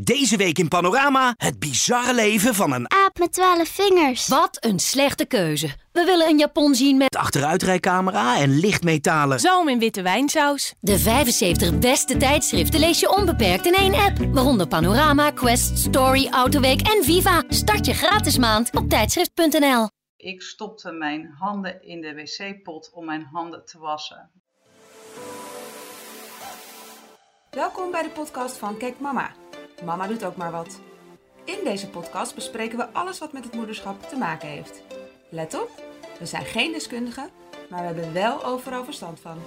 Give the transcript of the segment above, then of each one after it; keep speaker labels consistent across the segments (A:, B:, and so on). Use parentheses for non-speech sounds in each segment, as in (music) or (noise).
A: Deze week in Panorama het bizarre leven van een
B: Aap met twaalf vingers.
C: Wat een slechte keuze. We willen een Japon zien met
A: achteruitrijcamera en lichtmetalen.
D: Zoom in witte wijnsaus.
C: de 75 beste tijdschriften lees je onbeperkt in één app. Waaronder Panorama, Quest, Story, Autoweek en Viva. Start je gratis maand op tijdschrift.nl.
E: Ik stopte mijn handen in de wc-pot om mijn handen te wassen.
F: Welkom bij de podcast van Kijk Mama. Mama doet ook maar wat. In deze podcast bespreken we alles wat met het moederschap te maken heeft. Let op, we zijn geen deskundigen, maar we hebben wel overal verstand van.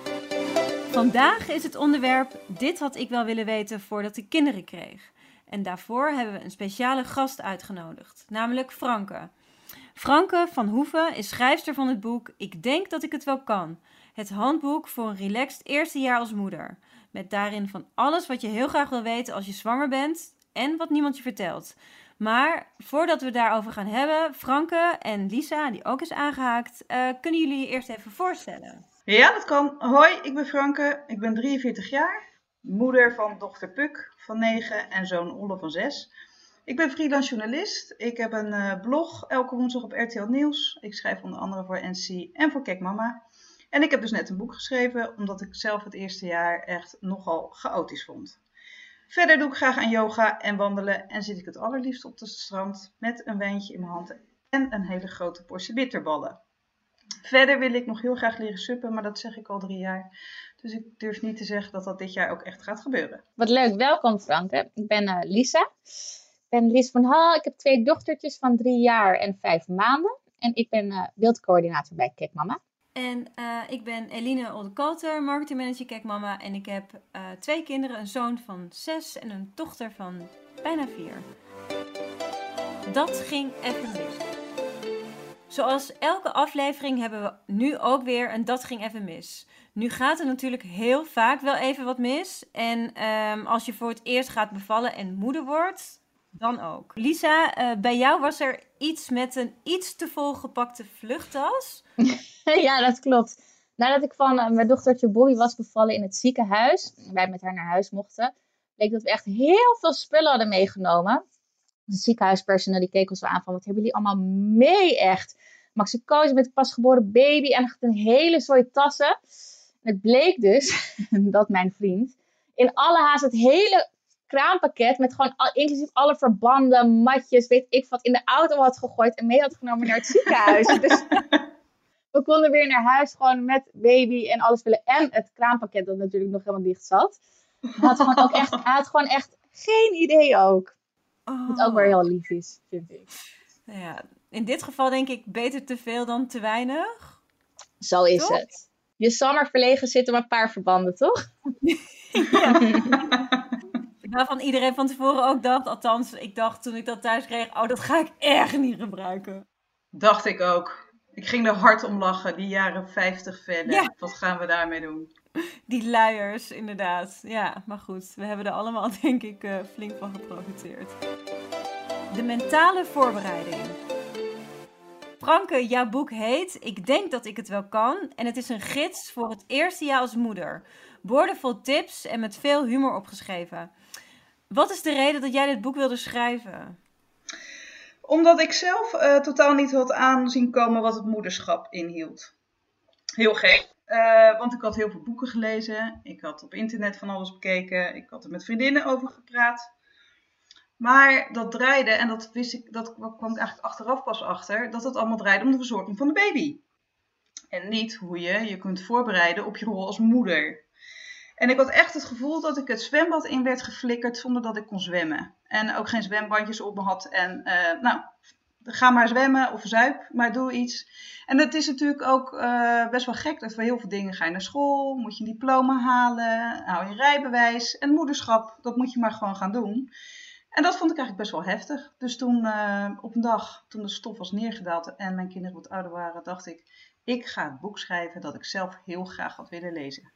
G: Vandaag is het onderwerp Dit had ik wel willen weten voordat ik kinderen kreeg. En daarvoor hebben we een speciale gast uitgenodigd, namelijk Franke. Franke van Hoeven is schrijfster van het boek Ik denk dat ik het wel kan. Het handboek voor een relaxed eerste jaar als moeder. Met daarin van alles wat je heel graag wil weten als je zwanger bent en wat niemand je vertelt. Maar voordat we daarover gaan hebben, Franke en Lisa, die ook is aangehaakt, eh, kunnen jullie je eerst even voorstellen?
E: Ja, dat kan. Hoi, ik ben Franke. Ik ben 43 jaar. Moeder van dochter Puk van 9 en zoon Olle van 6. Ik ben freelance journalist. Ik heb een eh, blog elke woensdag op RTL Nieuws. Ik schrijf onder andere voor NC en voor Kijk Mama. En ik heb dus net een boek geschreven, omdat ik zelf het eerste jaar echt nogal chaotisch vond. Verder doe ik graag aan yoga en wandelen en zit ik het allerliefst op het strand met een wijntje in mijn hand en een hele grote portie bitterballen. Verder wil ik nog heel graag leren suppen, maar dat zeg ik al drie jaar. Dus ik durf niet te zeggen dat dat dit jaar ook echt gaat gebeuren.
H: Wat leuk, welkom Franke. Ik ben eh, Lisa. Ik ben Lies van Hal. Ik heb twee dochtertjes van drie jaar en vijf maanden. En ik ben eh beeldcoördinator bij Kijk Mama.
G: En eh, ik ben Eline Oldekoter, marketingmanager Kijk Mama. En ik heb eh, twee kinderen, een zoon van zes en een dochter van bijna vier. Dat ging even mis. Zoals elke aflevering hebben we nu ook weer een Dat ging even mis. Nu gaat er natuurlijk heel vaak wel even wat mis. En ehm, als je voor het eerst gaat bevallen en moeder wordt, dan ook. Lisa, eh, bij jou was er iets met een iets te volgepakte vluchttas. (laughs)
H: ja, dat klopt. Nadat ik van eh, mijn dochtertje Bobby was bevallen in het ziekenhuis, en wij met haar naar huis mochten, bleek dat we echt heel veel spullen hadden meegenomen. Het ziekenhuispersoneel die keek ons zo aan van, wat hebben jullie allemaal mee echt? Maxicose met een pasgeboren baby en echt een hele zooi tassen. En het bleek dus (laughs) dat mijn vriend in alle haast het hele kraampakket met gewoon al- inclusief alle verbanden, matjes, weet ik wat, in de auto had gegooid en mee had genomen naar het ziekenhuis. (laughs) dus we konden weer naar huis gewoon met baby en alles willen. En het kraampakket dat natuurlijk nog helemaal dicht zat. Hij had gewoon, ook echt, (laughs) had gewoon echt geen idee ook. Wat ook weer heel lief is, vind ik.
G: Nou ja, in dit geval denk ik beter te veel dan te weinig.
H: Zo is
G: Toch?
H: het. Je zal maar verlegen zitten met een paar verbanden, toch? (laughs)
G: Waarvan iedereen van tevoren ook dacht, althans, ik dacht toen ik dat thuis kreeg, oh, dat ga ik echt niet gebruiken.
E: Dacht ik ook. Ik ging er hard om lachen, die jaren 50 verder.
G: Ja.
E: Wat gaan we daarmee doen?
G: Die luiers, inderdaad. Ja, maar goed, we hebben er allemaal, (laughs) denk ik, eh, flink van geprofiteerd. De mentale voorbereiding. Franke, jouw boek heet Ik denk dat ik het wel kan. En het is een gids voor het eerste jaar als moeder. Boordevol tips en met veel humor opgeschreven. Wat is de reden dat jij dit boek wilde schrijven?
E: Omdat ik zelf eh, totaal niet had aanzien komen wat het moederschap inhield. Heel gek. Eh, want ik had heel veel boeken gelezen. Ik had op internet van alles bekeken. Ik had er met vriendinnen over gepraat. Maar dat draaide, en dat, wist ik, dat kwam ik eigenlijk achteraf pas achter, dat het allemaal draaide om de verzorging van de baby. En niet hoe je je kunt voorbereiden op je rol als moeder. En ik had echt het gevoel dat ik het zwembad in werd geflikkerd zonder dat ik kon zwemmen. En ook geen zwembandjes op me had. En eh, nou, ga maar zwemmen of zuip, maar doe iets. En het is natuurlijk ook eh, best wel gek dat voor heel veel dingen ga je naar school, moet je een diploma halen, hou je rijbewijs. En moederschap, dat moet je maar gewoon gaan doen. En dat vond ik eigenlijk best wel heftig. Dus toen eh, op een dag, toen de stof was neergedaald en mijn kinderen wat ouder waren, dacht ik, ik ga het boek schrijven dat ik zelf heel graag had willen lezen.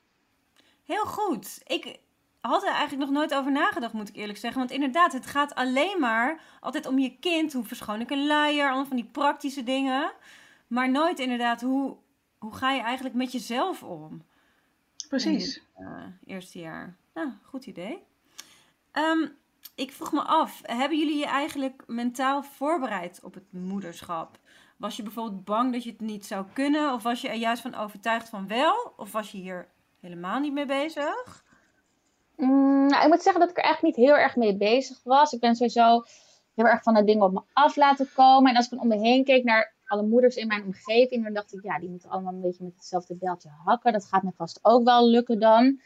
G: Heel goed. Ik had er eigenlijk nog nooit over nagedacht, moet ik eerlijk zeggen. Want inderdaad, het gaat alleen maar altijd om je kind. Hoe verschoon ik een luier? Allemaal van die praktische dingen. Maar nooit inderdaad, hoe, hoe ga je eigenlijk met jezelf om?
E: Precies.
G: In eh, eerste jaar. Nou, goed idee. Ehm, ik vroeg me af, hebben jullie je eigenlijk mentaal voorbereid op het moederschap? Was je bijvoorbeeld bang dat je het niet zou kunnen? Of was je er juist van overtuigd van wel? Of was je hier helemaal niet mee bezig?
H: Mm, nou, ik moet zeggen dat ik er eigenlijk niet heel erg mee bezig was. Ik ben sowieso heel erg van de dingen op me af laten komen. En als ik dan om me heen keek naar alle moeders in mijn omgeving, dan dacht ik, ja, die moeten allemaal een beetje met hetzelfde beltje hakken. Dat gaat me vast ook wel lukken dan.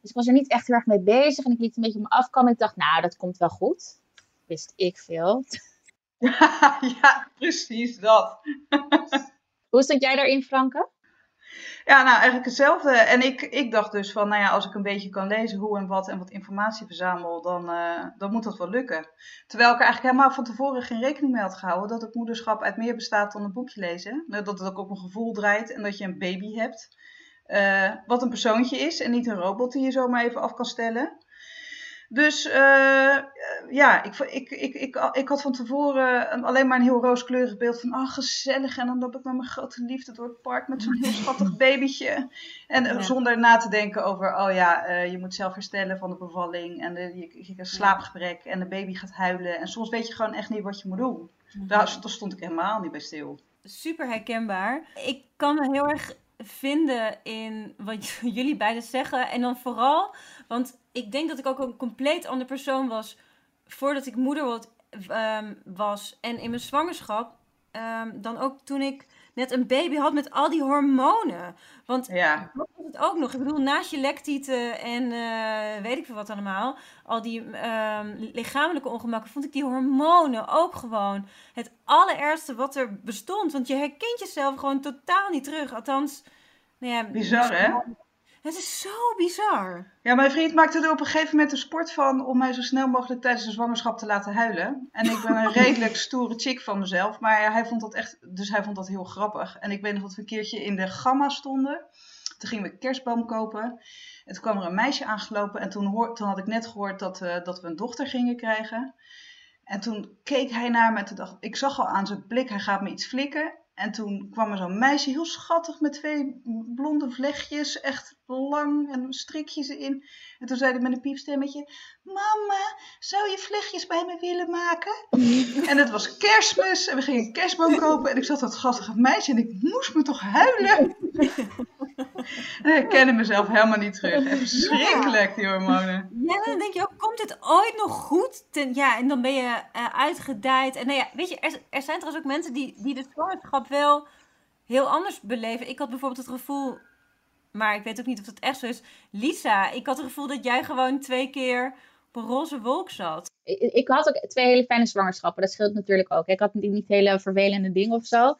H: Dus ik was er niet echt heel erg mee bezig en ik liet een beetje op me afkomen. Ik dacht, nou, dat komt wel goed. Wist ik veel. (laughs)
E: ja, precies dat.
H: Hoe stond jij daarin, Franke?
E: Ja, nou eigenlijk hetzelfde. En ik, ik dacht dus van, nou ja, als ik een beetje kan lezen hoe en wat en wat informatie verzamel, dan, uh, dan moet dat wel lukken. Terwijl ik er eigenlijk helemaal van tevoren geen rekening mee had gehouden dat het moederschap uit meer bestaat dan een boekje lezen. Dat het ook op een gevoel draait en dat je een baby hebt. Uh, wat een persoontje is en niet een robot die je zomaar even af kan stellen. Dus uh, ja, ik, ik, ik, ik, ik had van tevoren alleen maar een heel rooskleurig beeld van, ah, oh, gezellig. En dan loop ik met mijn grote liefde door het park met zo'n heel schattig (laughs) babytje. En ja. zonder na te denken over, oh ja, uh, je moet zelf herstellen van de bevalling. En de, je, je, een slaapgebrek en de baby gaat huilen. En soms weet je gewoon echt niet wat je moet doen. Daar, daar stond ik helemaal niet bij stil.
G: Super herkenbaar. Ik kan me heel erg vinden in wat (laughs) jullie beiden zeggen. En dan vooral, want ik denk dat ik ook een compleet ander persoon was voordat ik moeder um, was en in mijn zwangerschap. Um, dan ook toen ik net een baby had met al die hormonen. Want
E: ja.
G: dat het ook nog. Ik bedoel, naast je lektieten en uh, weet ik veel wat allemaal. Al die um, lichamelijke ongemakken. Vond ik die hormonen ook gewoon het allerergste wat er bestond. Want je herkent jezelf gewoon totaal niet terug. Althans, nou ja,
E: Bizar hè?
G: Het is zo bizar.
E: Ja, mijn vriend maakte er op een gegeven moment een sport van om mij zo snel mogelijk tijdens de zwangerschap te laten huilen. En ik ben een (laughs) redelijk stoere chick van mezelf, maar hij vond dat echt, dus hij vond dat heel grappig. En ik weet nog dat we een keertje in de gamma stonden. Toen gingen we kerstboom kopen. En toen kwam er een meisje aangelopen en toen, hoor, toen had ik net gehoord dat, uh, dat we een dochter gingen krijgen. En toen keek hij naar me en toen dacht ik, zag al aan zijn blik, hij gaat me iets flikken. En toen kwam er zo'n meisje, heel schattig, met twee blonde vlechtjes, echt lang en strikjes erin. En toen zei hij met een piepstemmetje, mama, zou je vlechtjes bij me willen maken? (laughs) en het was kerstmis en we gingen een kerstboom kopen en ik zat dat schattige meisje en ik moest me toch huilen. (laughs) ik herkende mezelf helemaal niet terug. Verschrikkelijk, die hormonen.
G: Ja, dan denk je ook, komt dit ooit nog goed? Ja, en dan ben je uh, uitgedijd. En nou ja, weet je, er, er zijn trouwens ook mensen die, die de zwangerschap wel heel anders beleven. Ik had bijvoorbeeld het gevoel, maar ik weet ook niet of dat echt zo is. Lisa, ik had het gevoel dat jij gewoon twee keer op een roze wolk zat.
H: Ik, ik had ook twee hele fijne zwangerschappen. Dat scheelt natuurlijk ook. Ik had niet, niet hele vervelende dingen of zo.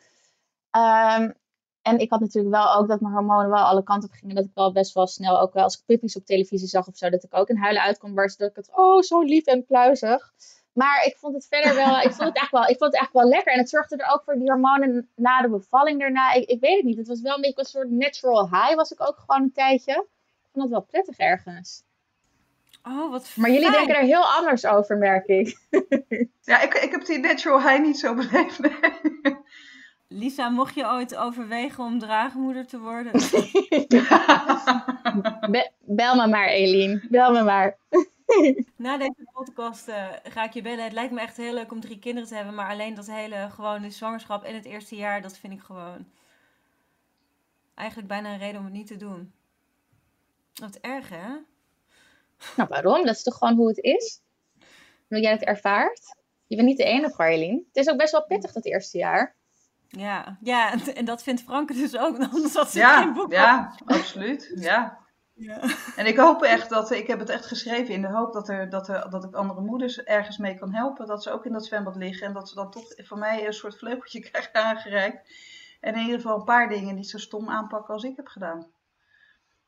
H: Um, en ik had natuurlijk wel ook dat mijn hormonen wel alle kanten op gingen. Dat ik wel best wel snel, ook wel als ik puppies op televisie zag of zo, dat ik ook in huilen uitkom barsten. Dat ik het, oh, zo lief en pluizig. Maar ik vond het verder wel, ik vond het echt wel, ik vond het echt wel lekker. En het zorgde er ook voor die hormonen na de bevalling daarna. Ik, ik weet het niet, het was wel een beetje een soort natural high was ik ook gewoon een tijdje. Ik vond het wel prettig ergens.
G: Oh, wat
H: Maar jullie denken er heel anders over, merk ik.
E: Ja, ik, ik heb die natural high niet zo beleefd. nee.
G: Lisa, mocht je ooit overwegen om draagmoeder te worden? (laughs)
H: Be- bel me maar, Eline. Bel me maar. (laughs)
G: Na deze podcast uh, ga ik je bellen. Het lijkt me echt heel leuk om drie kinderen te hebben. Maar alleen dat hele gewone zwangerschap en het eerste jaar, dat vind ik gewoon eigenlijk bijna een reden om het niet te doen. Wat erg, hè?
H: Nou, waarom? Dat is toch gewoon hoe het is? Hoe jij het ervaart? Je bent niet de enige, Eline. Het is ook best wel pittig dat eerste jaar.
G: Ja, ja, (laughs) en dat vindt Franke dus ook. (laughs) Anders had ze
E: Ja,
G: geen boek
E: ja, (laughs) absoluut. Ja.
G: Ja.
E: En ik hoop echt dat, ik heb het echt geschreven in de hoop dat, er, dat, er, dat ik andere moeders ergens mee kan helpen. Dat ze ook in dat zwembad liggen en dat ze dan toch van mij een soort vleugeltje krijgen aangereikt. En in ieder geval een paar dingen niet zo stom aanpakken als ik heb gedaan.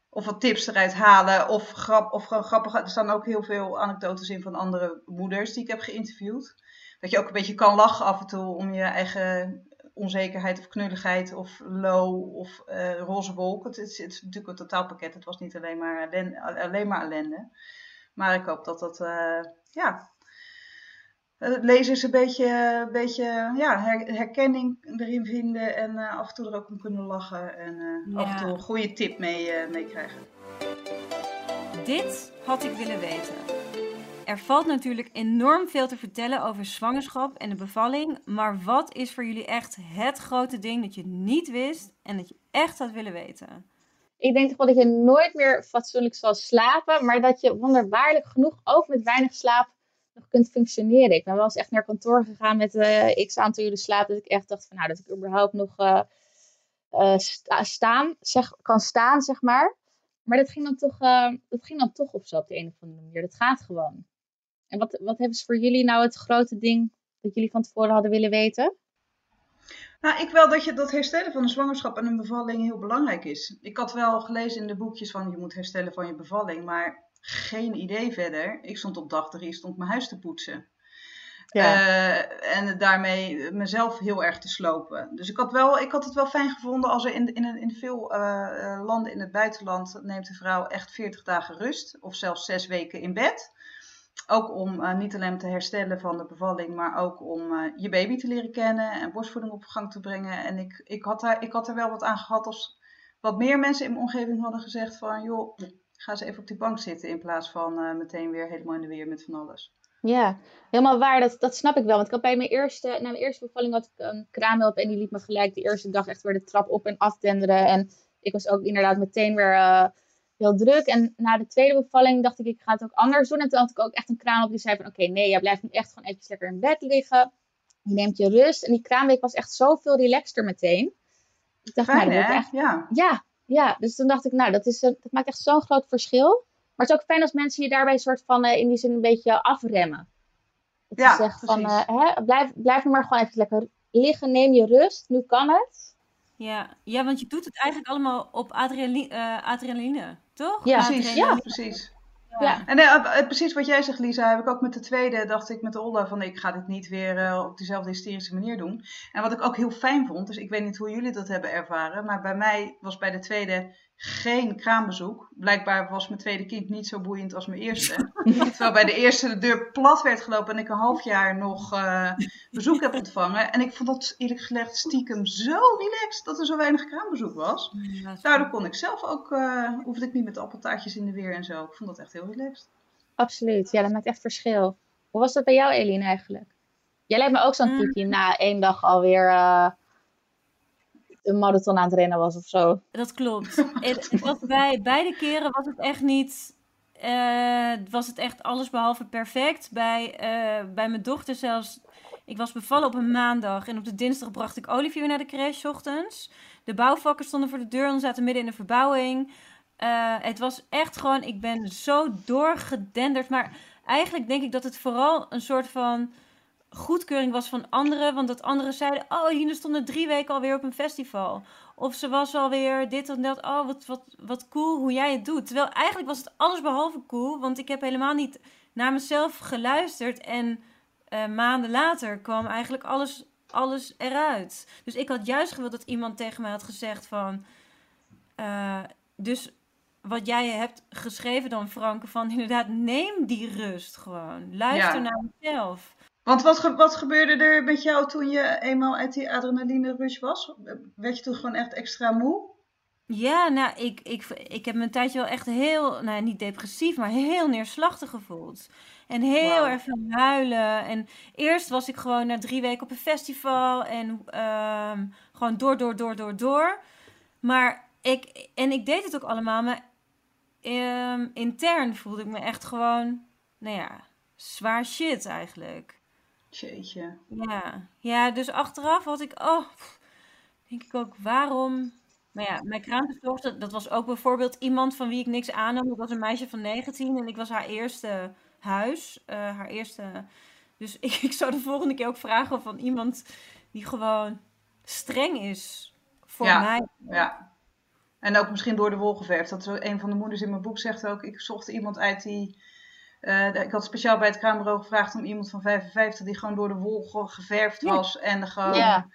E: Of wat tips eruit halen. Of, grap, of gewoon grappig. Er staan ook heel veel anekdotes in van andere moeders die ik heb geïnterviewd. Dat je ook een beetje kan lachen af en toe om je eigen onzekerheid of knulligheid of low of uh, roze wolk. Het is, het is natuurlijk een totaalpakket. Het was niet alleen maar, ellende, alleen maar ellende. Maar ik hoop dat dat, uh, ja, lezers een beetje, een beetje ja, her, herkenning erin vinden en uh, af en toe er ook om kunnen lachen en
G: Ja.
E: af en toe een goede tip mee, mee krijgen.
G: Dit had ik willen weten. Er valt natuurlijk enorm veel te vertellen over zwangerschap en de bevalling. Maar wat is voor jullie echt het grote ding dat je niet wist en dat je echt had willen weten?
H: Ik denk toch wel dat je nooit meer fatsoenlijk zal slapen, maar dat je wonderbaarlijk genoeg, ook met weinig slaap, nog kunt functioneren. Ik ben wel eens echt naar kantoor gegaan met uh, x aantal uur slaap, dat ik echt dacht van nou, dat ik überhaupt nog uh, uh, staan, zeg, kan staan, zeg maar. Maar dat ging, dan toch, dat ging dan toch of zo op de een of andere manier. Dat gaat gewoon. En wat, wat hebben ze voor jullie nou het grote ding dat jullie van tevoren hadden willen weten?
E: Nou, ik wel dat je dat herstellen van een zwangerschap en een bevalling heel belangrijk is. Ik had wel gelezen in de boekjes van je moet herstellen van je bevalling, maar geen idee verder. Ik stond op dag drie, stond mijn huis te poetsen. Ja. Uh, en daarmee mezelf heel erg te slopen. Dus ik had, wel, ik had het wel fijn gevonden als er in, in, in veel uh, landen in het buitenland neemt de vrouw echt 40 dagen rust. Of zelfs zes weken in bed. Ook om uh, niet alleen te herstellen van de bevalling, maar ook om uh, je baby te leren kennen en borstvoeding op gang te brengen. En ik, ik, had daar, ik had er wel wat aan gehad als wat meer mensen in mijn omgeving hadden gezegd van, joh, ga eens even op die bank zitten in plaats van uh, meteen weer helemaal in de weer met van alles.
H: Ja, helemaal waar. Dat, dat snap ik wel. Want ik had bij mijn eerste, na mijn eerste bevalling had ik een kraamhulp en die liet me gelijk de eerste dag echt weer de trap op en afdenderen. En ik was ook inderdaad meteen weer heel druk. En na de tweede bevalling dacht ik, ik ga het ook anders doen. En toen had ik ook echt een kraan op die zei van, oké, nee, jij blijft nu echt gewoon even lekker in bed liggen. Je neemt je rust. En die kraamweek was echt zoveel relaxter meteen.
E: Ik dacht, Fijn, nou, hè? Echt...
H: Ja. ja. Ja, dus toen dacht ik, nou, dat, is een, dat maakt echt zo'n groot verschil. Maar het is ook fijn als mensen je daarbij een soort van, uh, in die zin een beetje afremmen. Dat ja, je zegt van, uh, hè, blijf, blijf nu maar gewoon even lekker liggen, neem je rust, nu kan het.
G: Ja, ja want je doet het eigenlijk allemaal op adrenaline, uh, adrenaline toch?
E: Ja, precies. Ja, precies. Ja. En uh, precies wat jij zegt, Lisa, heb ik ook met de tweede, dacht ik met Olda van ik ga dit niet weer uh, op dezelfde hysterische manier doen. En wat ik ook heel fijn vond, dus ik weet niet hoe jullie dat hebben ervaren, maar bij mij was bij de tweede geen kraambezoek. Blijkbaar was mijn tweede kind niet zo boeiend als mijn eerste. (laughs) Terwijl bij de eerste de deur plat werd gelopen en ik een half jaar nog uh, bezoek heb ontvangen. En ik vond dat eerlijk gezegd stiekem zo relaxed dat er zo weinig kraambezoek was. Ja, Daardoor kon ik zelf ook, uh, hoefde ik niet met appeltaartjes in de weer en zo. Ik vond dat echt heel relaxed.
H: Absoluut, ja, dat maakt echt verschil. Hoe was dat bij jou, Eline, eigenlijk? Jij lijkt me ook zo'n mm. type die na één dag alweer... Uh, een marathon aan het rennen was of zo.
G: Dat klopt. het, was bij beide keren was het echt niet. Uh, was het echt alles behalve perfect. Bij, uh, bij mijn dochter zelfs. Ik was bevallen op een maandag en op de dinsdag bracht ik Olivier naar de crash ochtends. De bouwvakkers stonden voor de deur en zaten midden in de verbouwing. Uh, het was echt gewoon, ik ben zo doorgedenderd. Maar eigenlijk denk ik dat het vooral een soort van goedkeuring was van anderen. Want dat anderen zeiden: Oh, Line stond er drie weken alweer op een festival. Of ze was alweer dit en dat. Oh, wat, wat, wat cool hoe jij het doet. Terwijl eigenlijk was het alles behalve cool. Want ik heb helemaal niet naar mezelf geluisterd. En uh, maanden later kwam eigenlijk alles, alles eruit. Dus ik had juist gewild dat iemand tegen mij had gezegd: van. Uh, dus wat jij hebt geschreven dan, Franke, van inderdaad, neem die rust gewoon. Luister naar jezelf.
E: Want wat, wat gebeurde er met jou toen je eenmaal uit die adrenaline rush was? Werd je toen gewoon echt extra moe?
G: Ja, nou, ik, ik, ik heb mijn tijdje wel echt heel, nou niet depressief, maar heel neerslachtig gevoeld. En heel wow. erg veel huilen. En eerst was ik gewoon na drie weken op een festival en um, gewoon door, door, door, door, door. Maar ik, en ik deed het ook allemaal, maar um, intern voelde ik me echt gewoon, nou ja, zwaar shit eigenlijk.
E: Jeetje.
G: Ja. ja, dus achteraf had ik, oh, denk ik ook, waarom? Maar ja, mijn kraamverzorgster, dat was ook bijvoorbeeld iemand van wie ik niks aannam. Dat was een meisje van 19 en ik was haar eerste huis. Uh, haar eerste. Dus (laughs) ik, ik zou de volgende keer ook vragen van iemand die gewoon streng is voor
E: ja,
G: mij.
E: Ja. En ook misschien door de wol geverfd. Dat zo een van de moeders in mijn boek zegt ook: ik zocht iemand uit die uh, ik had speciaal bij het Kraambureau gevraagd om iemand van 55 die gewoon door de wol geverfd was en gewoon ja.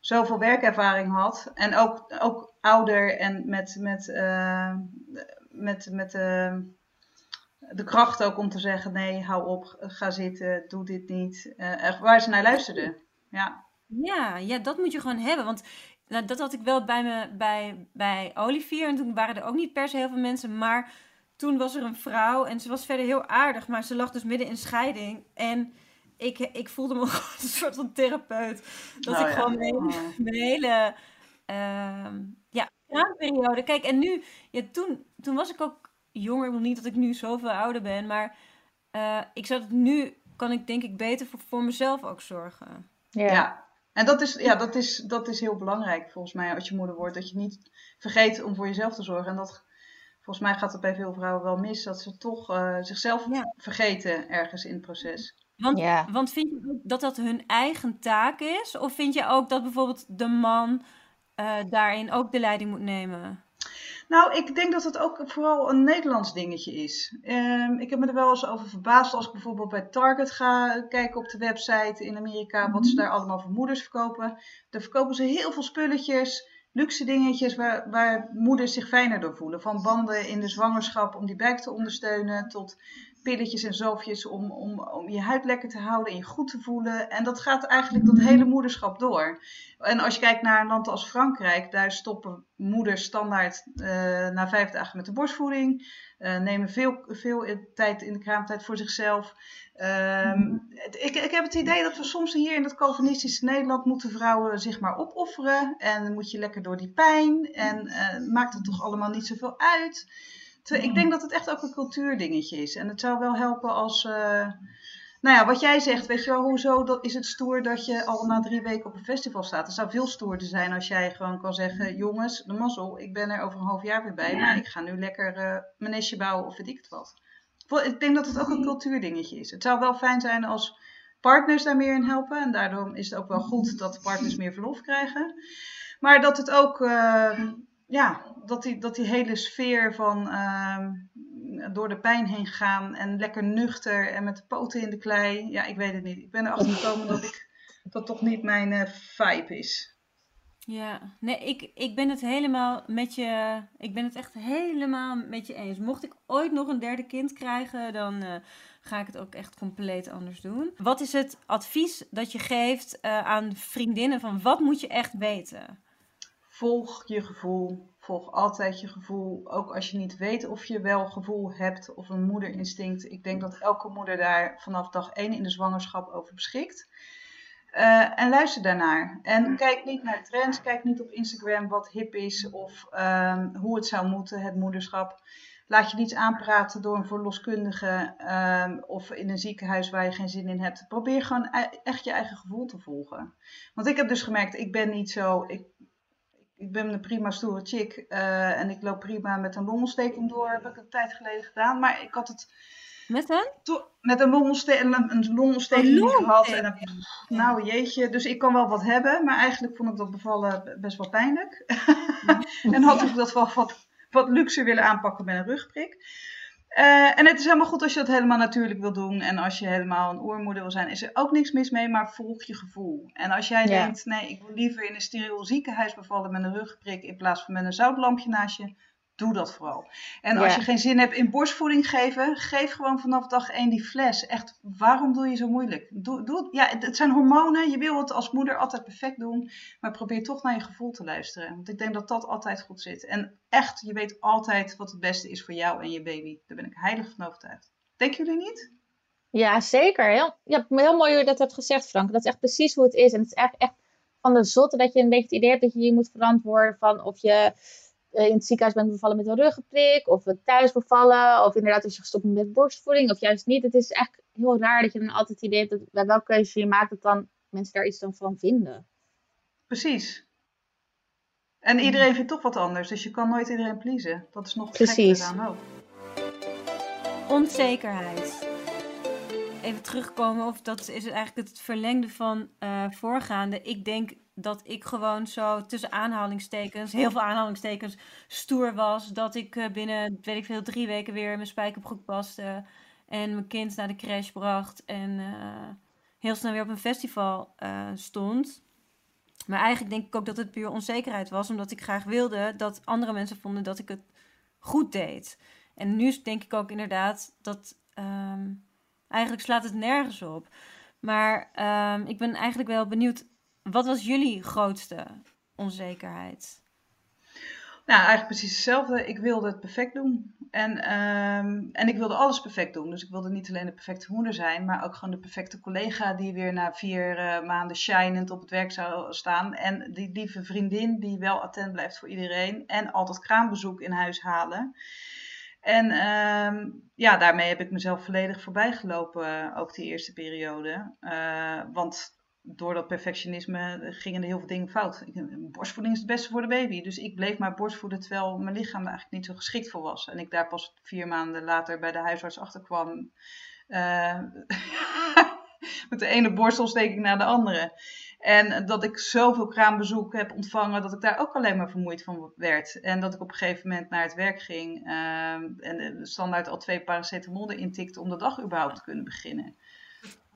E: zoveel werkervaring had. En ook, ook ouder en met, met, uh, met, met uh, de kracht ook om te zeggen: nee, hou op, ga zitten, doe dit niet. waar ze naar luisterden. Ja.
G: Ja, ja, dat moet je gewoon hebben. Want nou, dat had ik wel bij, me, bij, bij Olivier. En toen waren er ook niet per se heel veel mensen. Maar toen was er een vrouw en ze was verder heel aardig, maar ze lag dus midden in scheiding. En ik, ik voelde me (laughs) gewoon een soort van therapeut. Dat
E: Nou
G: ik
E: ja.
G: gewoon mijn hele,
E: Oh. (laughs)
G: mijn hele ehm, ja, periode. Kijk, en nu, ja, toen, toen was ik ook jonger. Ik wil niet dat ik nu zoveel ouder ben, maar eh, ik zou het nu, kan ik denk ik beter voor, voor mezelf ook zorgen.
H: Ja.
E: Ja. En dat is, ja, dat, is, dat is heel belangrijk volgens mij als je moeder wordt. Dat je niet vergeet om voor jezelf te zorgen. En dat, volgens mij gaat het bij veel vrouwen wel mis. Dat ze toch eh, zichzelf
G: Ja.
E: vergeten ergens in het proces.
G: Want,
H: Ja.
G: want vind je ook dat dat hun eigen taak is? Of vind je ook dat bijvoorbeeld de man eh, daarin ook de leiding moet nemen?
E: Nou, ik denk dat het ook vooral een Nederlands dingetje is. Ehm, ik heb me er wel eens over verbaasd als ik bijvoorbeeld bij Target ga kijken op de website in Amerika, wat ze daar allemaal voor moeders verkopen. Daar verkopen ze heel veel spulletjes, luxe dingetjes waar, waar moeders zich fijner door voelen. Van banden in de zwangerschap om die buik te ondersteunen, tot pilletjes en zalfjes om, om, om je huid lekker te houden en je goed te voelen. En dat gaat eigenlijk dat hele moederschap door. En als je kijkt naar een land als Frankrijk, daar stoppen moeders standaard eh, na vijf dagen met de borstvoeding. eh, nemen veel, veel tijd in de kraamtijd voor zichzelf. Ehm, het- ik, ik heb het idee dat we soms hier in dat Calvinistische Nederland moeten vrouwen zich maar opofferen. En moet je lekker door die pijn. En eh, maakt het toch allemaal niet zoveel uit. Ik denk dat het echt ook een cultuurdingetje is. En het zou wel helpen als. eh, nou ja, wat jij zegt, weet je wel, hoezo dat, is het stoer dat je al na drie weken op een festival staat? Het zou veel stoerder zijn als jij gewoon kan zeggen, jongens, de mazzel, ik ben er over een half jaar weer bij, maar ik ga nu lekker eh, mijn nestje bouwen of weet ik het wat. Ik denk dat het ook een cultuurdingetje is. Het zou wel fijn zijn als partners daar meer in helpen. En daardoor is het ook wel goed dat partners meer verlof krijgen. Maar dat het ook, eh, ja, dat die, dat die hele sfeer van ehm, door de pijn heen gaan en lekker nuchter en met de poten in de klei. Ja, ik weet het niet. Ik ben erachter gekomen dat ik, dat toch niet mijn eh, vibe is.
G: Ja, nee, ik, ik ben het helemaal met je. Ik ben het echt helemaal met je eens. Mocht ik ooit nog een derde kind krijgen, dan eh, ga ik het ook echt compleet anders doen. Wat is het advies dat je geeft eh, aan vriendinnen van wat moet je echt weten?
E: Volg je gevoel. Volg altijd je gevoel. Ook als je niet weet of je wel gevoel hebt of een moederinstinct. Ik denk dat elke moeder daar vanaf dag 1 in de zwangerschap over beschikt. Eh, en luister daarnaar. En kijk niet naar trends. Kijk niet op Instagram wat hip is of ehm, hoe het zou moeten, het moederschap. Laat je niet aanpraten door een verloskundige ehm, of in een ziekenhuis waar je geen zin in hebt. Probeer gewoon e- echt je eigen gevoel te volgen. Want ik heb dus gemerkt, ik ben niet zo. Ik, ik ben een prima stoere chick eh, en ik loop prima met een longontsteking door. Heb ik een tijd geleden gedaan. Maar ik had het
G: Met een?
E: met een longontsteking, een, een longontsteking
G: Een
E: gehad. En een- nou jeetje, dus ik kan wel wat hebben. Maar eigenlijk vond ik dat bevallen best wel pijnlijk. (laughs) en had ik dat wel wat, wat luxer willen aanpakken met een rugprik. Eh, en het is helemaal goed als je dat helemaal natuurlijk wil doen. En als je helemaal een oermoeder wil zijn, is er ook niks mis mee, maar volg je gevoel. En als jij
H: Ja.
E: denkt, nee, ik wil liever in een steriel ziekenhuis bevallen met een rugprik in plaats van met een zoutlampje naast je, doe dat vooral. En als
H: Ja.
E: je geen zin hebt in borstvoeding geven, geef gewoon vanaf dag één die fles. Echt, waarom doe je zo moeilijk? Doe, doe het. Ja, het, het zijn hormonen. Je wil het als moeder altijd perfect doen. Maar probeer toch naar je gevoel te luisteren. Want ik denk dat dat altijd goed zit. En echt, je weet altijd wat het beste is voor jou en je baby. Daar ben ik heilig van overtuigd. Denken jullie niet?
H: Ja, zeker. Heel, ja, heel mooi hoe je dat hebt gezegd, Frank. Dat is echt precies hoe het is. En het is echt, echt van de zotte dat je een beetje het idee hebt dat je je moet verantwoorden van of je in het ziekenhuis bent bevallen met een ruggenprik, of thuis bevallen, of inderdaad als je gestopt bent met borstvoeding, of juist niet. Het is echt heel raar dat je dan altijd het idee hebt dat bij welke keuze je maakt, dat dan mensen daar iets dan van vinden.
E: Precies. En iedereen vindt toch wat anders. Dus je kan nooit iedereen pleasen. Dat is nog
H: Precies.
E: eraan ook.
G: Onzekerheid. Even terugkomen, of dat is eigenlijk het verlengde van eh, voorgaande. Ik denk dat ik gewoon zo tussen aanhalingstekens, heel veel aanhalingstekens, stoer was. Dat ik eh, binnen, weet ik veel, drie weken weer in mijn spijkerbroek paste. En mijn kind naar de crash bracht. En eh, heel snel weer op een festival eh, stond. Maar eigenlijk denk ik ook dat het puur onzekerheid was. Omdat ik graag wilde dat andere mensen vonden dat ik het goed deed. En nu denk ik ook inderdaad dat ehm, eigenlijk slaat het nergens op. Maar ehm, ik ben eigenlijk wel benieuwd, wat was jullie grootste onzekerheid?
E: Nou, eigenlijk precies hetzelfde. Ik wilde het perfect doen. En, ehm, en ik wilde alles perfect doen. Dus ik wilde niet alleen de perfecte moeder zijn, maar ook gewoon de perfecte collega die weer na vier uh, maanden shinend op het werk zou staan. En die lieve vriendin die wel attent blijft voor iedereen. En altijd kraambezoek in huis halen. En uh, ja, daarmee heb ik mezelf volledig voorbij gelopen, ook die eerste periode. Uh, want door dat perfectionisme gingen er heel veel dingen fout. Borstvoeding is het beste voor de baby. Dus ik bleef maar borstvoeden terwijl mijn lichaam er eigenlijk niet zo geschikt voor was. En ik daar pas vier maanden later bij de huisarts achter kwam. Uh, (laughs) met de ene borstontsteking naar de andere. En dat ik zoveel kraambezoek heb ontvangen dat ik daar ook alleen maar vermoeid van werd. En dat ik op een gegeven moment naar het werk ging uh, en standaard al twee paracetamol intikte om de dag überhaupt te kunnen beginnen.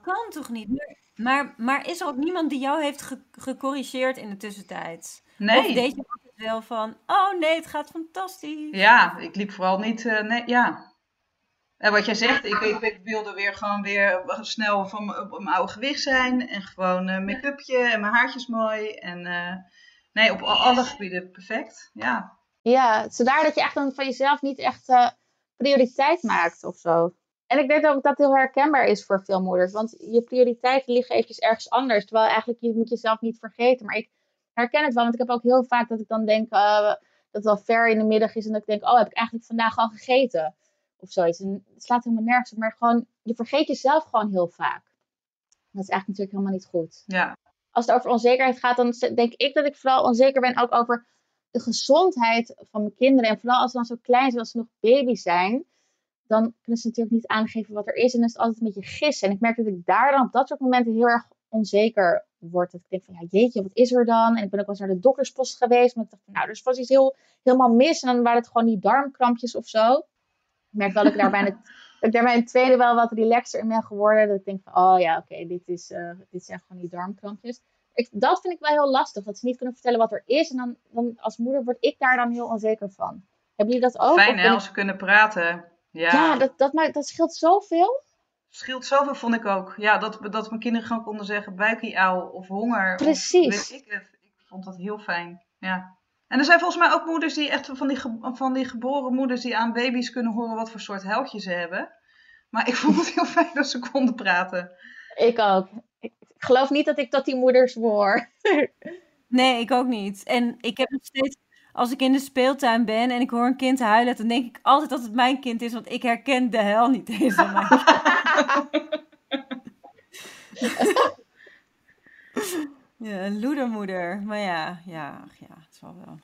G: Kan toch niet? Maar, maar is er ook niemand die jou heeft ge gecorrigeerd in de tussentijd?
E: Nee.
G: Of deed je altijd wel van, oh nee, het gaat fantastisch?
E: Ja, ik liep vooral niet, uh, nee, ja. En wat jij zegt, ik, ik, ik, wilde weer gewoon weer snel van mijn oude gewicht zijn. En gewoon uh, make-upje en mijn haartjes mooi. En uh, nee, op alle gebieden perfect, ja.
H: Ja, zodaar dat je echt dan van jezelf niet echt uh, prioriteit maakt of zo. En ik denk ook dat dat heel herkenbaar is voor veel moeders. Want je prioriteiten liggen eventjes ergens anders. Terwijl eigenlijk, je moet jezelf niet vergeten. Maar ik herken het wel, want ik heb ook heel vaak dat ik dan denk uh, dat het al ver in de middag is. En dat ik denk, oh, heb ik eigenlijk vandaag al gegeten? Of zoiets. En het slaat helemaal nergens op. Maar gewoon, je vergeet jezelf gewoon heel vaak. Dat is eigenlijk natuurlijk helemaal niet goed.
E: Ja.
H: Als het over onzekerheid gaat, dan denk ik dat ik vooral onzeker ben ook over de gezondheid van mijn kinderen. En vooral als ze dan zo klein zijn, als ze nog baby's zijn dan kunnen ze natuurlijk niet aangeven wat er is. En dan is het altijd een beetje gissen. En ik merk dat ik daar dan op dat soort momenten heel erg onzeker word. Dat ik denk van, ja jeetje, wat is er dan? En ik ben ook wel eens naar de dokterspost geweest. Maar ik dacht van, nou, er is vast iets heel, helemaal mis. En dan waren het gewoon die darmkrampjes of zo. Ik merk wel dat ik daar bij, het, (laughs) dat ik daar bij een tweede wel wat relaxer in ben geworden. Dat ik denk van, oh ja, oké, okay, dit, is, uh, dit zijn gewoon die darmkrampjes. Ik, dat vind ik wel heel lastig. Dat ze niet kunnen vertellen wat er is. En dan, dan als moeder word ik daar dan heel onzeker van. Hebben jullie dat ook?
E: Fijn hè, als ze kunnen praten. Ja,
H: ja dat, dat, maakt, dat scheelt zoveel.
E: Scheelt zoveel, vond ik ook. Ja, dat, dat mijn kinderen gewoon konden zeggen buikieauw of honger.
H: Precies.
E: Of, ik, het. ik vond dat heel fijn. Ja. En er zijn volgens mij ook moeders die echt van die, van die geboren moeders die aan baby's kunnen horen wat voor soort huiltje ze hebben. Maar ik vond het heel (laughs) fijn dat ze konden praten.
H: Ik ook. Ik geloof niet dat ik dat die moeders hoor. (laughs)
G: Nee, ik ook niet. En ik heb nog steeds als ik in de speeltuin ben en ik hoor een kind huilen, dan denk ik altijd dat het mijn kind is, want ik herken de hel niet eens aan mijn Ja, een loedermoeder. Maar ja, ja, ja, het zal wel.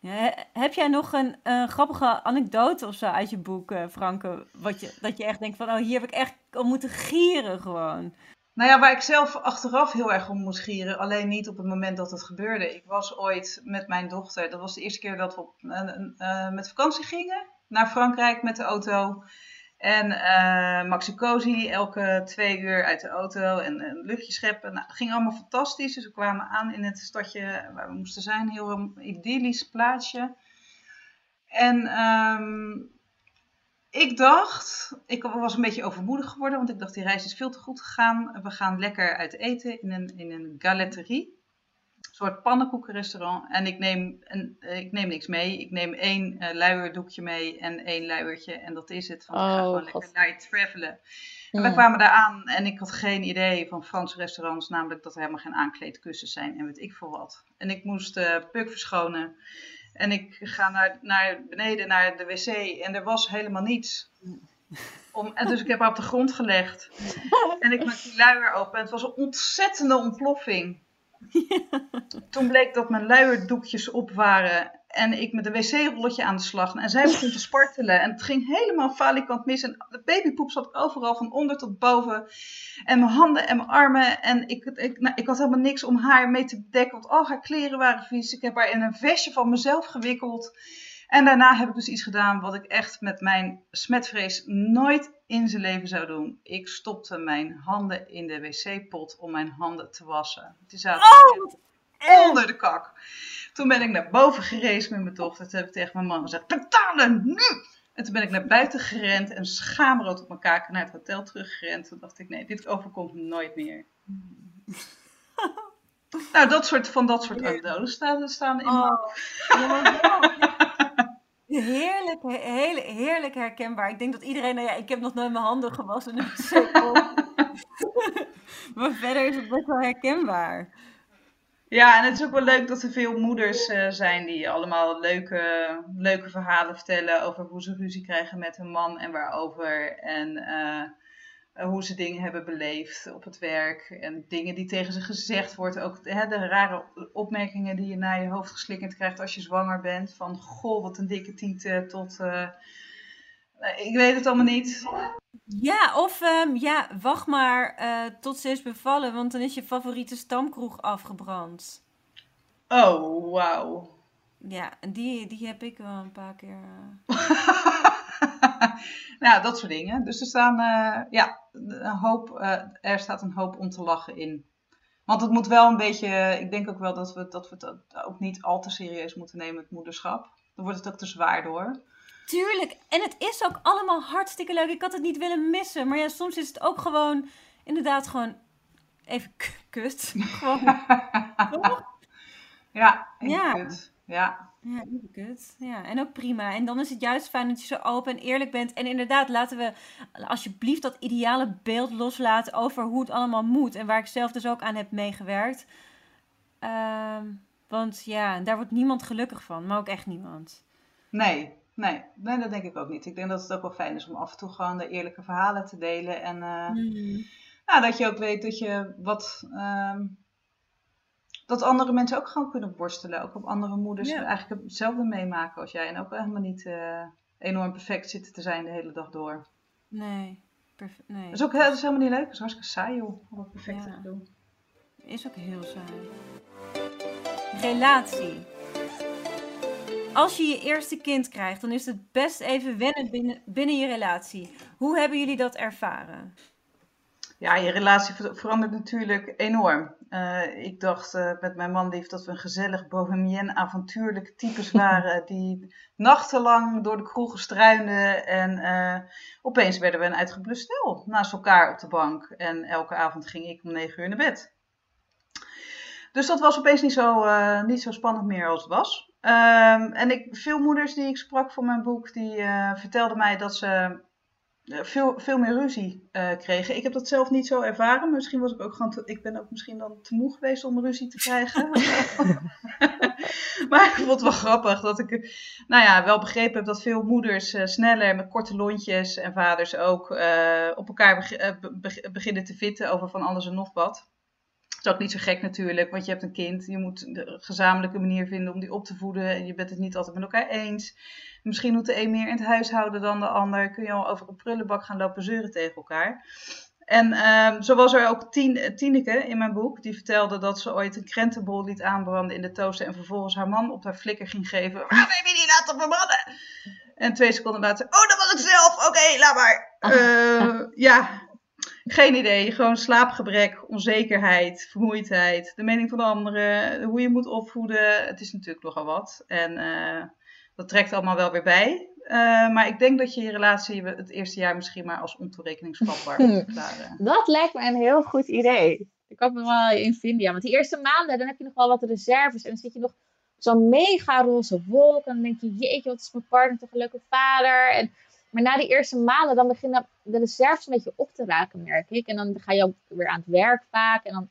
G: Ja, heb jij nog een, een, grappige anekdote of zo uit je boek, uh, Franke? Wat je, dat je echt denkt van, oh, hier heb ik echt om moeten gieren gewoon.
E: Nou ja, waar ik zelf achteraf heel erg om moest gieren, alleen niet op het moment dat het gebeurde. Ik was ooit met mijn dochter, dat was de eerste keer dat we op, uh, met vakantie gingen naar Frankrijk met de auto. En uh, Maxi Cosi elke twee uur uit de auto en een luchtje scheppen. Nou, ging allemaal fantastisch. Dus we kwamen aan in het stadje waar we moesten zijn. Heel idyllisch plaatsje. En um, ik dacht, ik was een beetje overmoedig geworden, want ik dacht die reis is veel te goed gegaan. We gaan lekker uit eten in een, in een galeterie. Een soort pannenkoekenrestaurant. En ik neem, een, ik neem niks mee. Ik neem één uh, luierdoekje mee en één luiertje. En dat is het. Want oh, ik ga gewoon God. lekker light travelen. En mm. wij kwamen daar aan en ik had geen idee van Franse restaurants, namelijk dat er helemaal geen aankleedkussens zijn en weet ik veel wat. En ik moest uh, Puk verschonen. En ik ga naar, naar beneden naar de wc en er was helemaal niets. Om, en dus ik heb haar op de grond gelegd. En ik maak die luier open. En het was een ontzettende ontploffing. Toen bleek dat mijn luierdoekjes op waren. En ik met een wc-rolletje aan de slag. En zij begon te spartelen. En het ging helemaal falikant mis. En de babypoep zat overal van onder tot boven. En mijn handen en mijn armen. En ik, ik, nou, ik had helemaal niks om haar mee te bedekken. Want al haar kleren waren vies. Ik heb haar in een vestje van mezelf gewikkeld. En daarna heb ik dus iets gedaan wat ik echt met mijn smetvrees nooit in zijn leven zou doen. Ik stopte mijn handen in de wc-pot om mijn handen te wassen. Die zaten oh, onder de kak. Toen ben ik naar boven gereisd met mijn dochter. Toen heb ik tegen mijn man gezegd, betalen nu! En toen ben ik naar buiten gerend en schaamrood op mijn kaken naar het hotel teruggerend. Toen dacht ik, nee, dit overkomt nooit meer. (laughs) nou, dat soort, van dat soort anekdotes staan, staan in
G: oh. (laughs) Heerlijk, he- hele, heerlijk herkenbaar. Ik denk dat iedereen, nou ja, ik heb nog nooit mijn handen gewassen. zeepel. (laughs) maar verder is het best wel herkenbaar.
E: Ja, en het is ook wel leuk dat er veel moeders eh, zijn die allemaal leuke, leuke verhalen vertellen over hoe ze ruzie krijgen met hun man en waarover. En eh, hoe ze dingen hebben beleefd op het werk. En dingen die tegen ze gezegd wordt. Ook hè, de rare opmerkingen die je naar je hoofd geslingerd krijgt als je zwanger bent. Van goh, wat een dikke tieten tot... eh, eh, ik weet het allemaal niet.
G: Ja, of ehm, ja, wacht maar eh, tot ze is bevallen, want dan is je favoriete stamkroeg afgebrand.
E: Oh, wauw.
G: Ja, en die, die heb ik wel een paar keer. eh, (laughs)
E: nou, dat soort dingen. Dus er staan, eh, ja, een hoop, er staat een hoop om te lachen in. Want het moet wel een beetje, ik denk ook wel dat we, dat we het ook niet al te serieus moeten nemen, het moederschap. Dan wordt het ook te zwaar door.
G: Tuurlijk, en het is ook allemaal hartstikke leuk. Ik had het niet willen missen, maar ja, soms is het ook gewoon, inderdaad, gewoon even kut. (laughs) gewoon, toch?
E: Ja, even
G: Ja.
E: kut. Ja.
G: Ja, even kut. Ja, en ook prima. En dan is het juist fijn dat je zo open en eerlijk bent. En inderdaad, laten we alsjeblieft dat ideale beeld loslaten over hoe het allemaal moet. En waar ik zelf dus ook aan heb meegewerkt. Ehm, want ja, daar wordt niemand gelukkig van, maar ook echt niemand.
E: Nee, nee, nee, dat denk ik ook niet. Ik denk dat het ook wel fijn is om af en toe gewoon de eerlijke verhalen te delen. En nou, dat je ook weet dat je wat. ehm, dat andere mensen ook gewoon kunnen worstelen. Ook op andere moeders
G: Ja.
E: eigenlijk hetzelfde meemaken als jij. En ook helemaal niet eh, enorm perfect zitten te zijn de hele dag door.
G: Nee, perfe- nee.
E: Dat is ook dat is helemaal niet leuk. Dat is hartstikke saai joh. Om dat perfect
G: Ja.
E: te doen.
G: Is ook heel saai. Relatie. Als je je eerste kind krijgt, dan is het best even wennen binnen, binnen je relatie. Hoe hebben jullie dat ervaren?
E: Ja, je relatie ver- verandert natuurlijk enorm. Eh, ik dacht eh, met mijn man lief dat we een gezellig bohemien avontuurlijk types (laughs) waren die nachtenlang door de kroegen struinden en eh, opeens werden we een uitgeblust stel naast elkaar op de bank en elke avond ging ik om negen uur naar bed. Dus dat was opeens niet zo, niet zo spannend meer als het was. Ehm, en ik, veel moeders die ik sprak voor mijn boek, die eh, vertelden mij dat ze eh, veel, veel meer ruzie eh, kregen. Ik heb dat zelf niet zo ervaren. Misschien was ik ook gewoon. Te, ik ben ook misschien dan te moe geweest om ruzie te krijgen. (laughs) (laughs) maar ik vond het wel grappig dat ik, nou ja, wel begrepen heb dat veel moeders eh, sneller met korte lontjes en vaders ook op elkaar beg- be- be- beginnen te vitten over van alles en nog wat. Dat is ook niet zo gek natuurlijk, want je hebt een kind. Je moet een gezamenlijke manier vinden om die op te voeden. En je bent het niet altijd met elkaar eens. Misschien doet de een meer in het huishouden dan de ander. Kun je al over een prullenbak gaan lopen zeuren tegen elkaar. En ehm, zo was er ook Tien, Tineke in mijn boek. Die vertelde dat ze ooit een krentenbol liet aanbranden in de toaster. En vervolgens haar man op haar flikker ging geven. (laughs) Waarom heb je die laten verbranden? En twee seconden later. Oh, dat was ik zelf. Oké, laat maar. (laughs) Eh, ja, geen idee. Gewoon slaapgebrek, onzekerheid, vermoeidheid. De mening van de anderen. Hoe je moet opvoeden. Het is natuurlijk nogal wat. En eh, dat trekt allemaal wel weer bij. Eh, maar ik denk dat je je relatie het eerste jaar misschien maar als ontoerekeningsvatbaar moet (laughs) verklaren.
H: Dat lijkt me een heel goed idee. Ik kan me wel in vinden. Ja, want die eerste maanden, dan heb je nog wel wat reserves. En dan zit je nog zo'n mega roze wolk. En dan denk je, jeetje, wat is mijn partner toch een leuke vader. En, maar na die eerste maanden, dan beginnen de reserves een beetje op te raken, merk ik. En dan ga je ook weer aan het werk vaak. En dan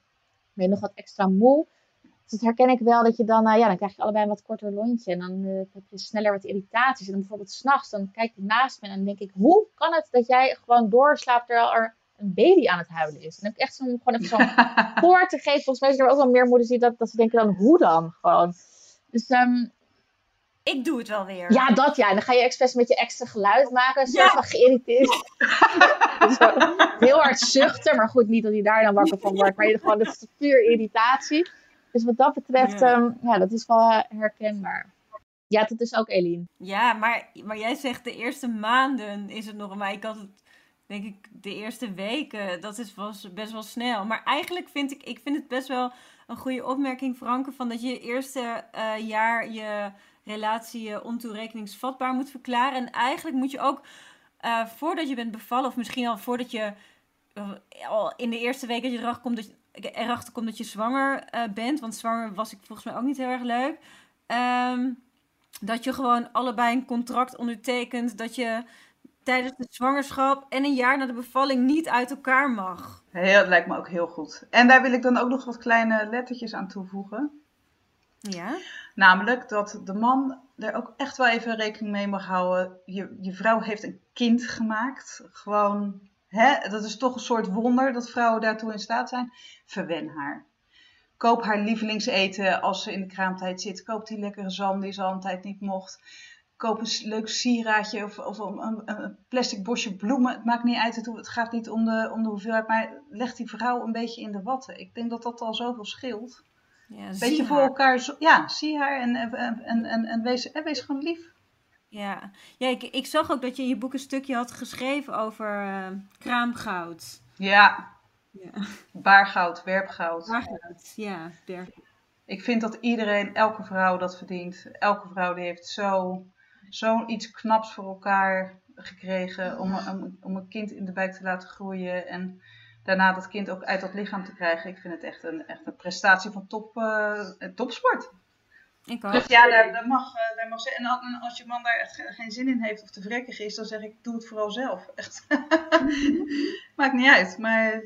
H: ben je nog wat extra moe. Dus dat herken ik wel, dat je dan, eh, ja, dan krijg je allebei een wat korter lontje. En dan eh, heb je sneller wat irritaties. En dan bijvoorbeeld s'nachts, dan kijk je naast me en dan denk ik, hoe kan het dat jij gewoon doorslaapt terwijl er een baby aan het huilen is? En dan heb ik echt zo'n, gewoon even zo'n (laughs) voor te geven. Volgens mij zijn er ook wel meer moeders die dat, dat ze denken dan, hoe dan? Gewoon. Dus ehm,
G: Ik doe het wel weer.
H: ja, dat ja. En dan ga je expres met je extra geluid maken. Een soort
G: Ja.
H: van geïrriteerd. (laughs) Zo, heel hard zuchten. Maar goed, niet dat hij daar dan wakker van wordt. Maar je- gewoon dat is puur irritatie. Dus wat dat betreft,
G: Ja.
H: ja, ja dat is wel eh, herkenbaar. Ja, dat is ook Eline.
G: Ja, maar, maar jij zegt de eerste maanden is het nog. Maar ik had het, denk ik, de eerste weken. Dat is was best wel snel. Maar eigenlijk vind ik, ik vind het best wel een goede opmerking, Franke. Van dat je eerste eh, jaar je relatie eh, ontoerekeningsvatbaar moet verklaren. En eigenlijk moet je ook, eh, voordat je bent bevallen, of misschien al voordat je eh, al in de eerste week dat je erachter komt dat je, erachter komt dat je zwanger bent. Want zwanger was ik volgens mij ook niet heel erg leuk. Ehm, Dat je gewoon allebei een contract ondertekent. Dat je tijdens de zwangerschap en een jaar na de bevalling niet uit elkaar mag.
E: Heel, dat lijkt me ook heel goed. En daar wil ik dan ook nog wat kleine lettertjes aan toevoegen.
G: Ja?
E: Namelijk dat de man er ook echt wel even rekening mee mag houden. Je, je vrouw heeft een kind gemaakt. Gewoon, hè, dat is toch een soort wonder dat vrouwen daartoe in staat zijn. Verwen haar. Koop haar lievelingseten als ze in de kraamtijd zit. Koop die lekkere zalm die ze al een tijd niet mocht. Koop een leuk sieraadje of, of een, een, plastic bosje bloemen. Het maakt niet uit, het, het gaat niet om de, om de hoeveelheid. Maar leg die vrouw een beetje in de watten. Ik denk dat dat al zoveel scheelt.
G: Ja
E: Een beetje voor
G: haar.
E: elkaar. zo- Ja, zie haar en, en, en, en, en wees, en wees gewoon lief.
G: Ja, ja ik, ik zag ook dat je in je boek een stukje had geschreven over eh, kraamgoud.
E: Ja,
G: Ja,
E: baargoud, werpgoud.
G: kraamgoud. Ja.
E: Ik vind dat iedereen, elke vrouw dat verdient. Elke vrouw die heeft zo, zo'n iets knaps voor elkaar gekregen om, om, om een kind in de buik te laten groeien. En daarna dat kind ook uit dat lichaam te krijgen. Ik vind het echt een, echt een prestatie van top, eh, topsport.
G: Ik ook.
E: Dus ja, daar, daar mag, eh, daar mag ze. En al- en als je man daar echt ge- geen zin in heeft of te vrekkig is, dan zeg ik: doe het vooral zelf. Echt. (laughs) Maakt niet uit. Maar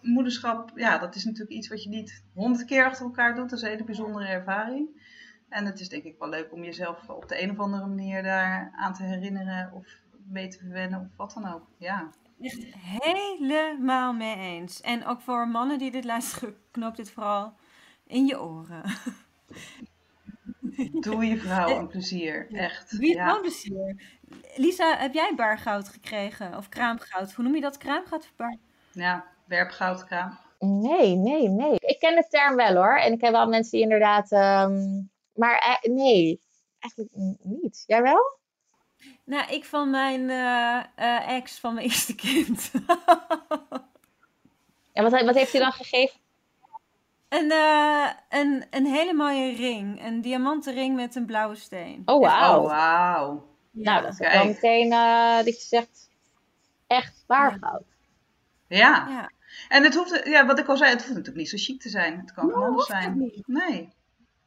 E: moederschap, ja, dat is natuurlijk iets wat je niet honderd keer achter elkaar doet. Dat is een hele bijzondere ervaring. En het is denk ik wel leuk om jezelf op de een of andere manier daar aan te herinneren of mee te verwennen of wat dan ook. Ja.
G: Echt helemaal mee eens. En ook voor mannen die dit luisteren, (laughs) knoop dit vooral in je oren.
E: Doe je vrouw (laughs) een plezier. Echt.
G: Wie het
E: Ja.
G: wel plezier. Lisa, heb jij baargoud gekregen? Of kraamgoud? Hoe noem je dat? Kraamgoud of baar?
E: ja, werpgoudkraam.
H: Nee, nee, nee. Ik ken de term wel hoor. En ik heb wel mensen die inderdaad. ehm, maar eh, nee, eigenlijk niet. Jij wel?
G: Nou, ik van mijn eh, eh, ex van mijn (laughs) eerste kind.
H: En wat, wat heeft hij dan gegeven?
G: een, eh, een, een hele mooie ring. Een diamanten ring met een blauwe steen.
H: Oh, wauw.
E: Oh, wauw.
H: Nou, dat is wel meteen eh, dat je zegt. Echt baargoud.
E: Ja.
G: Ja.
E: En het hoeft, ja, wat ik al zei, het hoeft natuurlijk niet zo chic te zijn. Het kan
G: hoeft het
E: zijn.
G: niet.
E: Nee.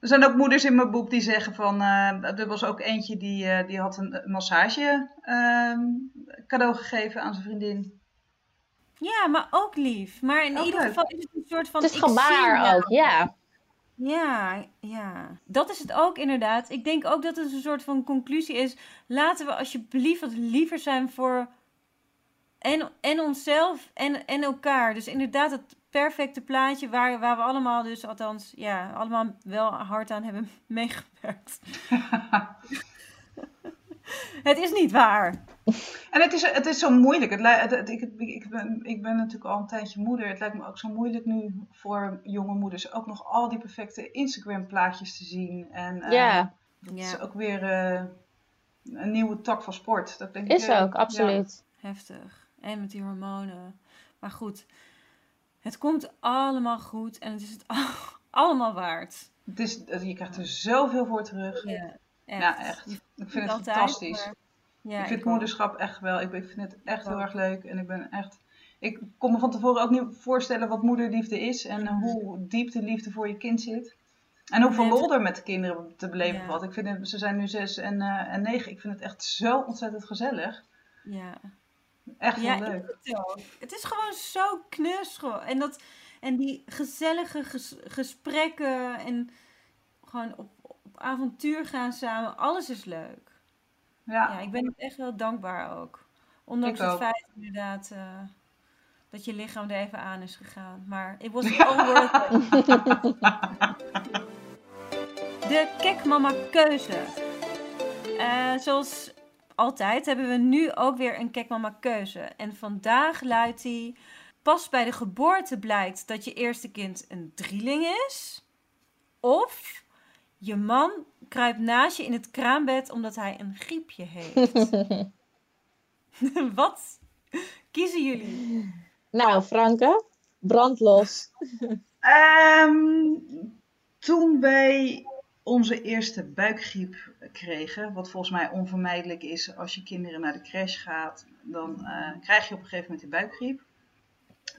E: Er zijn ook moeders in mijn boek die zeggen van, eh, er was ook eentje die, eh, die had een massage ehm, cadeau gegeven aan zijn vriendin.
G: Ja, maar ook lief. Maar in
E: Ook
G: ieder
E: leuk.
G: geval is het een soort van...
H: Het is
G: ik zie
H: gebaar ook, ja.
G: Ja, ja. Dat is het ook inderdaad. Ik denk ook dat het een soort van conclusie is. Laten we alsjeblieft wat liever zijn voor en, en onszelf en, en elkaar. Dus inderdaad het perfecte plaatje waar, waar we allemaal dus, althans, ja, allemaal wel hard aan hebben (laughs) meegewerkt. (laughs) het is niet waar.
E: En het is, het is zo moeilijk. Het, li- het, het- ik, ik, ben, ik ben natuurlijk al een tijdje moeder. Het lijkt me ook zo moeilijk nu voor jonge moeders ook nog al die perfecte Instagram plaatjes te zien. En eh,
H: Ja,
E: dat
G: Ja.
E: is ook weer eh, een nieuwe tak van sport. Dat denk
H: is
E: ik, eh,
H: ook, absoluut.
G: Heftig. En met die hormonen. Maar goed, het komt allemaal goed en het is het (laughs) allemaal waard.
E: Het is, je krijgt er zoveel voor terug.
G: Ja, echt.
E: Ja, echt.
G: Je
E: Ik vind het
G: altijd,
E: fantastisch.
G: maar- Ja,
E: ik vind moederschap echt wel. Ik, vind het echt heel erg leuk. En ik ben echt. Ik kon me van tevoren ook niet voorstellen wat moederliefde is. En hoe diep de liefde voor je kind zit. En hoeveel lol er met de kinderen te beleven
G: Ja.
E: valt. Ik vind het, ze zijn nu zes en, eh, en negen. Ik vind het echt zo ontzettend gezellig.
G: Ja,
E: Echt
G: ja ik
E: leuk.
G: het ook. Het is gewoon zo knus. gewoon. En, dat, en die gezellige ges- gesprekken en gewoon op, op avontuur gaan samen. Alles is leuk.
E: Ja,
G: Ja, ik ben echt wel dankbaar ook. Ondanks
E: Ik
G: het
E: ook.
G: feit inderdaad eh, dat je lichaam er even aan is gegaan. Maar it was all worth it. (laughs) De Kekmama keuze. Eh, zoals altijd hebben we nu ook weer een Kekmama keuze. En vandaag luidt die... Pas bij de geboorte blijkt dat je eerste kind een drieling is. Of je man kruipt naast je in het kraambed omdat hij een griepje heeft. (laughs) Wat kiezen jullie?
H: Nou, Franke, brandlos.
E: Ehm, toen wij onze eerste buikgriep kregen, wat volgens mij onvermijdelijk is als je kinderen naar de crash gaat, dan eh, krijg je op een gegeven moment die buikgriep.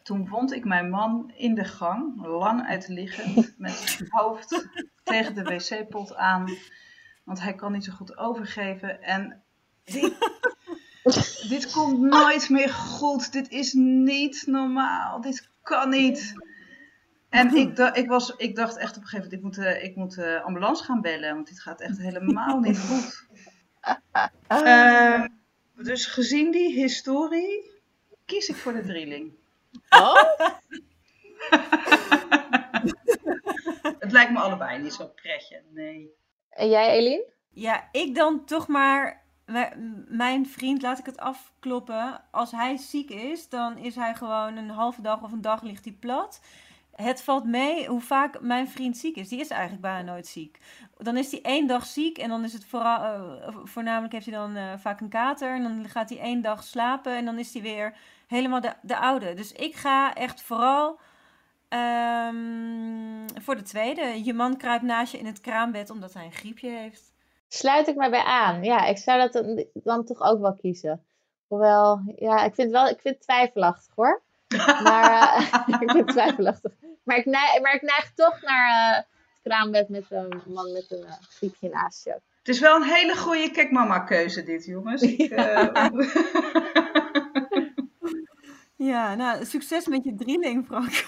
E: Toen vond ik mijn man in de gang, lang uitliggend, (laughs) met zijn hoofd (laughs) tegen de wc-pot aan. Want hij kan niet zo goed overgeven. En dit, dit komt nooit meer goed. Dit is niet normaal. Dit kan niet. En ik, da- ik, was, ik dacht echt op een gegeven moment, ik moet, eh, ik moet de ambulance gaan bellen. Want dit gaat echt helemaal niet goed. (laughs) Ehm, dus gezien die historie, kies ik voor de drieling.
H: Oh? (laughs)
E: Het lijkt me allebei niet zo pretje, nee.
H: En jij, Eline?
G: Ja, ik dan toch maar. Mijn vriend, laat ik het afkloppen. Als hij ziek is, dan is hij gewoon een halve dag of een dag ligt hij plat. Het valt mee hoe vaak mijn vriend ziek is. Die is eigenlijk bijna nooit ziek. Dan is hij één dag ziek en dan is het vooral, eh, voornamelijk heeft hij dan eh, vaak een kater. En dan gaat hij één dag slapen en dan is hij weer helemaal de, de oude. Dus ik ga echt vooral ehm, voor de tweede. Je man kruipt naast je in het kraambed omdat hij een griepje heeft.
H: Sluit ik mij bij aan. Ja, ik zou dat dan, toch ook wel kiezen. Hoewel, ja, ik vind wel, ik vind het twijfelachtig hoor. Maar eh, (laughs) ik vind het twijfelachtig. Maar ik, neig, maar ik neig toch naar eh, het kraambed met een man met een eh, griepje naast je.
E: Het is wel een hele goede kekmama keuze dit, jongens. Ik, eh, (laughs)
G: Ja, nou, succes met je drieling, Frank. (laughs)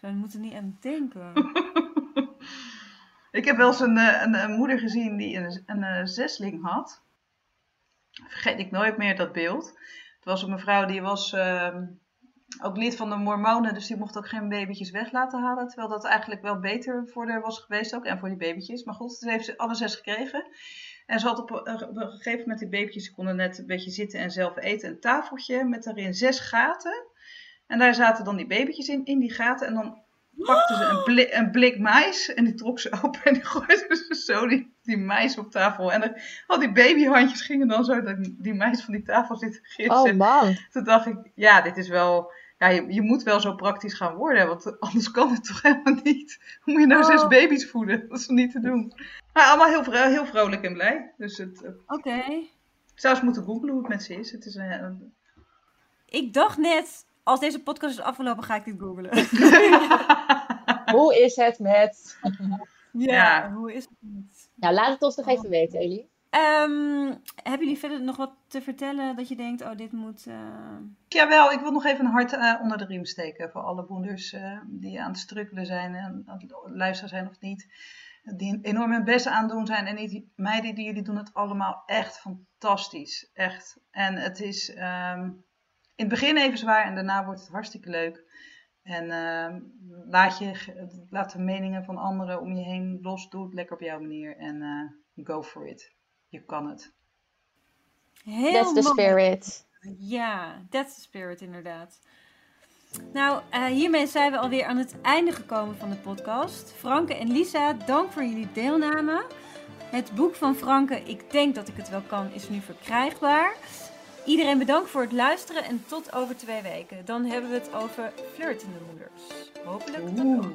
G: We moeten niet aan denken. (laughs)
E: ik heb wel eens een, een, een moeder gezien die een, een, zesling had. Vergeet ik nooit meer dat beeld. Het was een mevrouw die was ehm, ook lid van de Mormonen, dus die mocht ook geen babytjes weg laten halen. Terwijl dat eigenlijk wel beter voor haar was geweest ook en voor die babytjes. Maar goed, ze heeft ze alle zes gekregen. En ze had op, een- gegeven moment die babytjes, konden net een beetje zitten en zelf eten. Een tafeltje met daarin zes gaten. En daar zaten dan die babytjes in, in die gaten. En dan pakte ze een blik, een blik mais en die trok ze (laughs) open en die gooide ze zo die, die mais op tafel. En al die babyhandjes gingen dan zo dat die mais van die tafel zitten gissen.
H: Oh man.
E: Toen dacht ik, ja, dit is wel... Ja, je, je moet wel zo praktisch gaan worden, want anders kan het toch helemaal niet. Hoe moet je nou zes
G: Oh.
E: baby's voeden? Dat is niet te doen. Maar allemaal heel, vro- heel vrolijk en blij. Dus het, eh,
G: Oké.
E: ik zou eens moeten googlen hoe het met ze is. Het is eh, een,
G: Ik dacht net, als deze podcast is afgelopen, ga ik dit googlen. (laughs)
H: Hoe is het met...
E: Ja.
G: hoe is het niet?
H: Nou, laat het ons nog even weten, Elie.
G: Ehm, hebben jullie verder nog wat te vertellen dat je denkt, oh, dit moet... eh,
E: Jawel, ik wil nog even een hart eh, onder de riem steken voor alle moeders eh, die aan het strukkelen zijn en aan het luisteren zijn of niet. Die enorm hun best aan doen zijn. En die meiden, die jullie doen het allemaal echt fantastisch. Echt. En het is ehm, in het begin even zwaar en daarna wordt het hartstikke leuk. En ehm, laat, je, laat de meningen van anderen om je heen los. Doe het lekker op jouw manier en eh, go for it. Je kan het.
G: heel
H: That's the
G: mooi.
H: spirit.
G: Ja, that's the spirit inderdaad. Nou, eh, hiermee zijn we alweer aan het einde gekomen van de podcast. Franke en Lisa, dank voor jullie deelname. Het boek van Franke, Ik denk dat ik het wel kan, is nu verkrijgbaar. Iedereen bedankt voor het luisteren en tot over twee weken. Dan hebben we het over flirtende moeders. Hopelijk. dat ook.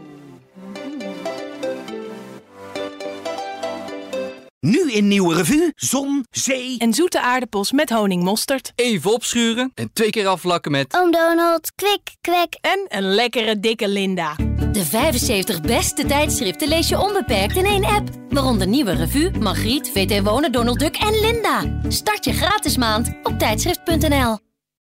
A: Nu in Nieuwe Revue, zon, zee
B: En zoete aardappels met honingmosterd.
D: Even opschuren en twee keer afvlakken met...
I: Oom Donald, kwik, kwek.
B: En een lekkere dikke Linda.
C: De 75 beste tijdschriften lees je onbeperkt in één app. Waaronder Nieuwe Revue, Margriet, VT Wonen, Donald Duck en Linda. Start je gratis maand op tijdschrift.nl.